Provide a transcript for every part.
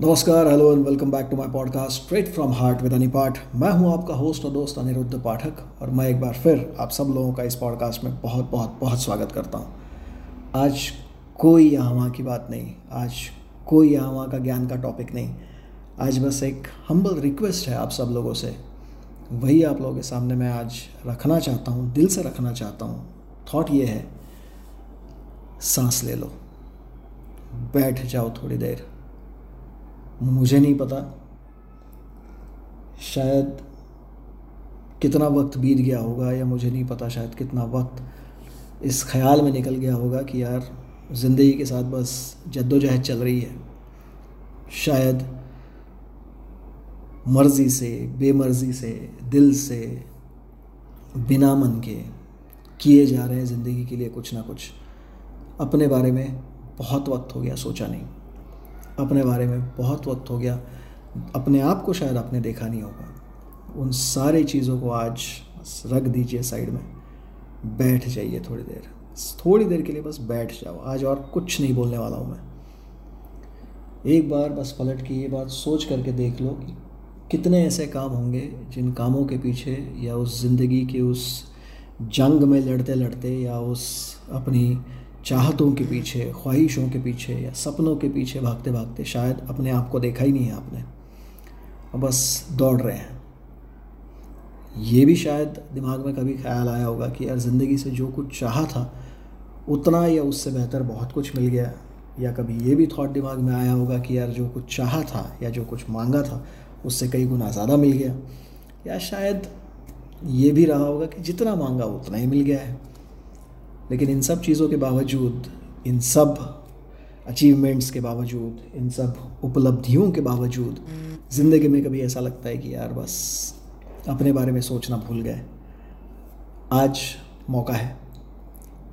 नमस्कार hello and welcome back to my podcast straight from heart with Anipath मैं हूँ आपका होस्ट और दोस्त अनिरुद्ध पाठक और मैं एक बार फिर आप सब लोगों का इस पॉडकास्ट में बहुत बहुत बहुत स्वागत करता हूँ। आज कोई यहाँ वहाँ की बात नहीं, आज कोई यहाँ वहाँ का ज्ञान का टॉपिक नहीं। आज बस एक हम्बल रिक्वेस्ट है आप सब लोगों से। वही आप लोगों के सामने मैं आज रखना चाहता हूँ, दिल से रखना चाहता हूँ। थॉट ये है, सांस ले लो। बैठ जाओ थोड़ी देर। मुझे नहीं पता। शायद कितना वक्त बीत गया होगा या मुझे नहीं पता शायद कितना वक्त इस ख्याल में निकल गया होगा कि यार, ज़िंदगी के साथ बस जद्दोजहद चल रही है। शायद मर्ज़ी से, बेमर्ज़ी से, दिल से, बिना मन के किए जा रहे हैं ज़िंदगी के लिए कुछ ना कुछ। अपने बारे में बहुत वक्त हो गया, सोचा नहीं। अपने बारे में बहुत वक्त हो गया। अपने आप को शायद आपने देखा नहीं होगा। उन सारी चीज़ों को आज रख दीजिए साइड में। बैठ जाइए थोड़ी देर। थोड़ी देर के लिए बस बैठ जाओ। आज और कुछ नहीं बोलने वाला हूँ मैं। एक बार बस पलट के ये बात सोच करके देख लो कि कितने ऐसे काम होंगे जिन कामों के पीछे या उस ज़िंदगी के उस जंग में लड़ते लड़ते या उस अपनी चाहतों के पीछे, ख्वाहिशों के पीछे या सपनों के पीछे भागते भागते शायद अपने आप को देखा ही नहीं है आपने। और बस दौड़ रहे हैं। ये भी शायद दिमाग में कभी ख्याल आया होगा कि यार ज़िंदगी से जो कुछ चाहा था, उतना या उससे बेहतर बहुत कुछ मिल गया। या कभी ये भी थॉट दिमाग में आया होगा कि यार जो कुछ चाहा था या जो कुछ मांगा था, उससे कई गुना ज़्यादा मिल गया। या शायद ये भी रहा होगा कि जितना मांगा, उतना ही मिल गया है। लेकिन इन सब चीज़ों के बावजूद, इन सब अचीवमेंट्स के बावजूद, इन सब उपलब्धियों के बावजूद, ज़िंदगी में कभी ऐसा लगता है कि यार बस अपने बारे में सोचना भूल गए। आज मौका है।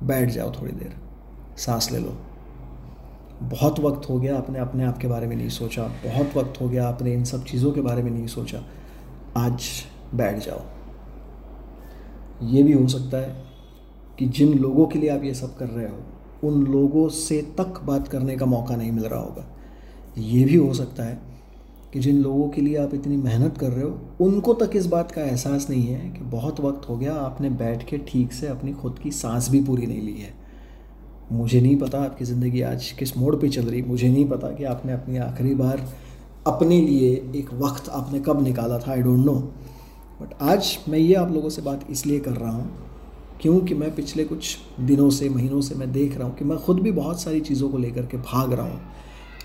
बैठ जाओ थोड़ी देर। सांस ले लो। बहुत वक्त हो गया आपने अपने आप के बारे में नहीं सोचा। बहुत वक्त हो गया आपने इन सब चीज़ों के बारे में नहीं सोचा। आज बैठ जाओ। ये भी हो सकता है कि जिन लोगों के लिए आप ये सब कर रहे हो, उन लोगों से तक बात करने का मौका नहीं मिल रहा होगा। ये भी हो सकता है कि जिन लोगों के लिए आप इतनी मेहनत कर रहे हो, उनको तक इस बात का एहसास नहीं है कि बहुत वक्त हो गया, आपने बैठ के ठीक से अपनी खुद की सांस भी पूरी नहीं ली है। मुझे नहीं पता आपकी ज़िंदगी आज किस मोड़ पे चल रही, मुझे नहीं पता कि आपने अपनी आखिरी बार अपने लिए एक वक्त आपने कब निकाला था आई डोंट नो बट आज मैं ये आप लोगों से बात इसलिए कर रहा हूँ क्योंकि मैं पिछले कुछ दिनों से, महीनों से मैं देख रहा हूँ कि मैं खुद भी बहुत सारी चीज़ों को लेकर के भाग रहा हूँ।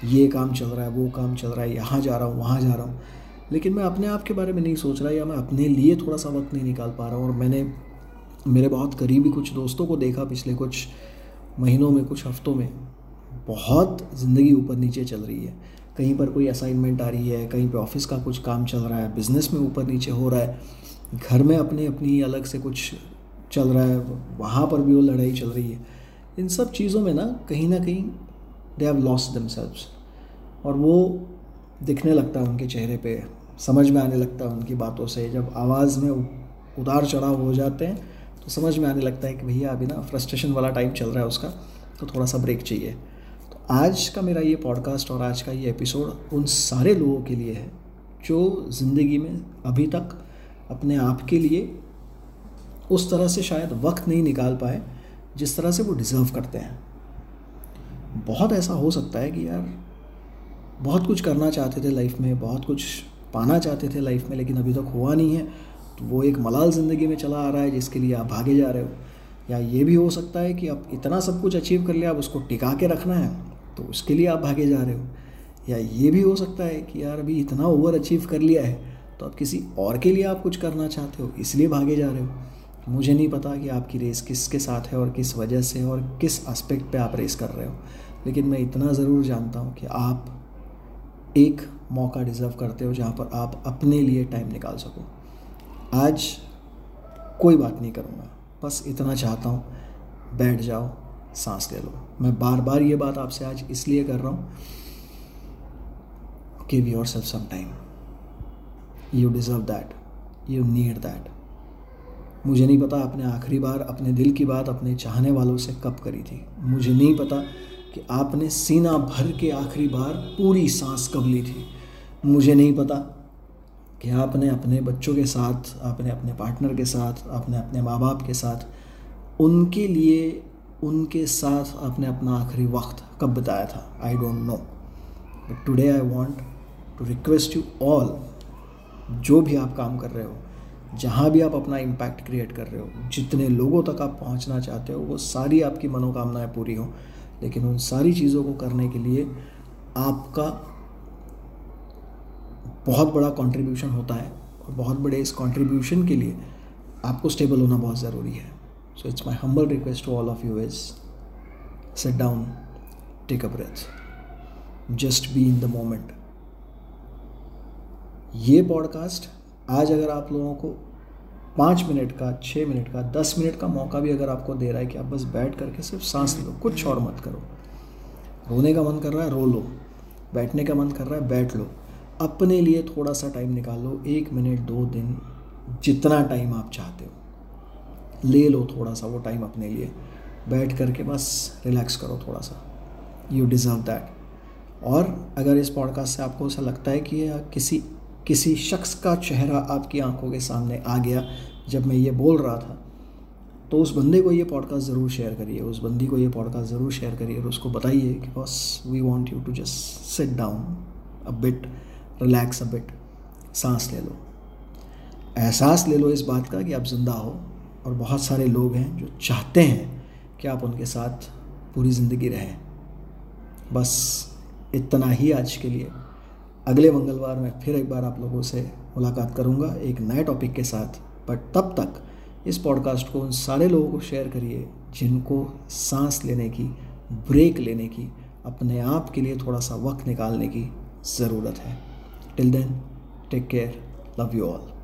ये काम चल रहा है, वो काम चल रहा है, यहाँ जा रहा हूँ, वहाँ जा रहा हूँ। लेकिन मैं अपने आप के बारे में नहीं सोच रहा या मैं अपने लिए थोड़ा सा वक्त नहीं निकाल पा रहा हूँ और मैंने मेरे बहुत करीबी कुछ दोस्तों को देखा पिछले कुछ महीनों में, कुछ हफ्तों में। बहुत ज़िंदगी ऊपर नीचे चल रही है। कहीं पर कोई असाइनमेंट आ रही है, कहीं पे ऑफ़िस का कुछ काम चल रहा है बिज़नेस में ऊपर नीचे हो रहा है। घर में अपने अपनी अलग से कुछ चल रहा है, वहाँ पर भी वो लड़ाई चल रही है। इन सब चीज़ों में ना कहीं ना कहीं दे हैव लॉस्ट दमसेल्व्स और वो दिखने लगता है उनके चेहरे पे, समझ में आने लगता है उनकी बातों से। जब आवाज़ में उतार चढ़ाव हो जाते हैं तो समझ में आने लगता है कि भैया अभी ना फ्रस्ट्रेशन वाला टाइम चल रहा है उसका तो थोड़ा सा ब्रेक चाहिए। तो आज का मेरा ये पॉडकास्ट और आज का ये एपिसोड उन सारे लोगों के लिए है, जो ज़िंदगी में अभी तक अपने आप के लिए उस तरह से शायद वक्त नहीं निकाल पाए जिस तरह से वो डिज़र्व करते हैं। बहुत ऐसा हो सकता है कि यार, बहुत कुछ करना चाहते थे लाइफ में, बहुत कुछ पाना चाहते थे लाइफ में, लेकिन अभी तक हुआ नहीं है। तो वो एक मलाल ज़िंदगी में चला आ रहा है जिसके लिए आप भागे जा रहे हो। या ये भी हो सकता है कि आप इतना सब कुछ अचीव कर लिया, अब उसको टिका के रखना है तो उसके लिए आप भागे जा रहे हो। या ये भी हो सकता है कि यार, अभी इतना ओवर अचीव कर लिया है तो आप किसी और के लिए आप कुछ करना चाहते हो, इसलिए भागे जा रहे हो। मुझे नहीं पता कि आपकी रेस किसके साथ है और किस वजह से और किस एस्पेक्ट पे आप रेस कर रहे हो। लेकिन मैं इतना ज़रूर जानता हूँ कि आप एक मौका डिज़र्व करते हो जहाँ पर आप अपने लिए टाइम निकाल सको। आज कोई बात नहीं करूँगा, बस इतना चाहता हूँ, बैठ जाओ, सांस ले लो। मैं बार बार ये बात आपसे आज इसलिए कर रहा हूँ give yourself some time you deserve that you need that मुझे नहीं पता आपने आखिरी बार अपने दिल की बात अपने चाहने वालों से कब करी थी। मुझे नहीं पता कि आपने सीना भर के आखिरी बार पूरी सांस कब ली थी। मुझे नहीं पता कि आपने अपने बच्चों के साथ, आपने अपने पार्टनर के साथ, आपने अपने माँ बाप के साथ, उनके लिए, उनके साथ आपने अपना आखिरी वक्त कब बताया था? I don't know but today I want to request you all जो भी आप काम कर रहे हो जहाँ भी आप अपना इम्पैक्ट क्रिएट कर रहे हो, जितने लोगों तक आप पहुँचना चाहते हो, वो सारी आपकी मनोकामनाएँ पूरी हों। लेकिन उन सारी चीज़ों को करने के लिए आपका बहुत बड़ा कंट्रीब्यूशन होता है और बहुत बड़े इस कंट्रीब्यूशन के लिए आपको स्टेबल होना बहुत ज़रूरी है। So it's my humble request to all of you is set down take a breath just be in the moment ये पॉडकास्ट आज अगर आप लोगों को पाँच मिनट का छः मिनट का, दस मिनट का मौका भी अगर आपको दे रहा है कि आप बस बैठ करके सिर्फ़ सांस लो, कुछ और मत करो। रोने का मन कर रहा है, रो लो। बैठने का मन कर रहा है, बैठ लो। अपने लिए थोड़ा सा टाइम निकाल लो। एक मिनट, दो दिन, जितना टाइम आप चाहते हो। ले लो थोड़ा सा वो टाइम अपने लिए। बैठ करके बस रिलैक्स करो थोड़ा सा। यू डिज़र्व दैट और अगर इस पॉडकास्ट से आपको ऐसा लगता है कि किसी किसी शख्स का चेहरा आपकी आँखों के सामने आ गया जब मैं ये बोल रहा था तो उस बंदे को ये पॉडकास्ट ज़रूर शेयर करिए, उस बंदी को ये पॉडकास्ट ज़रूर शेयर करिए और उसको बताइए कि बस we want you to just sit down a bit relax a bit सांस ले लो। एहसास ले लो इस बात का कि आप ज़िंदा हो और बहुत सारे लोग हैं जो चाहते हैं कि आप उनके साथ पूरी ज़िंदगी रहें। बस इतना ही आज के लिए। अगले मंगलवार में फिर एक बार आप लोगों से मुलाकात करूँगा एक नए टॉपिक के साथ। बट तब तक इस पॉडकास्ट को उन सारे लोगों को शेयर करिए जिनको सांस लेने की ब्रेक लेने की, अपने आप के लिए थोड़ा सा वक्त निकालने की ज़रूरत है। Till then take care love you all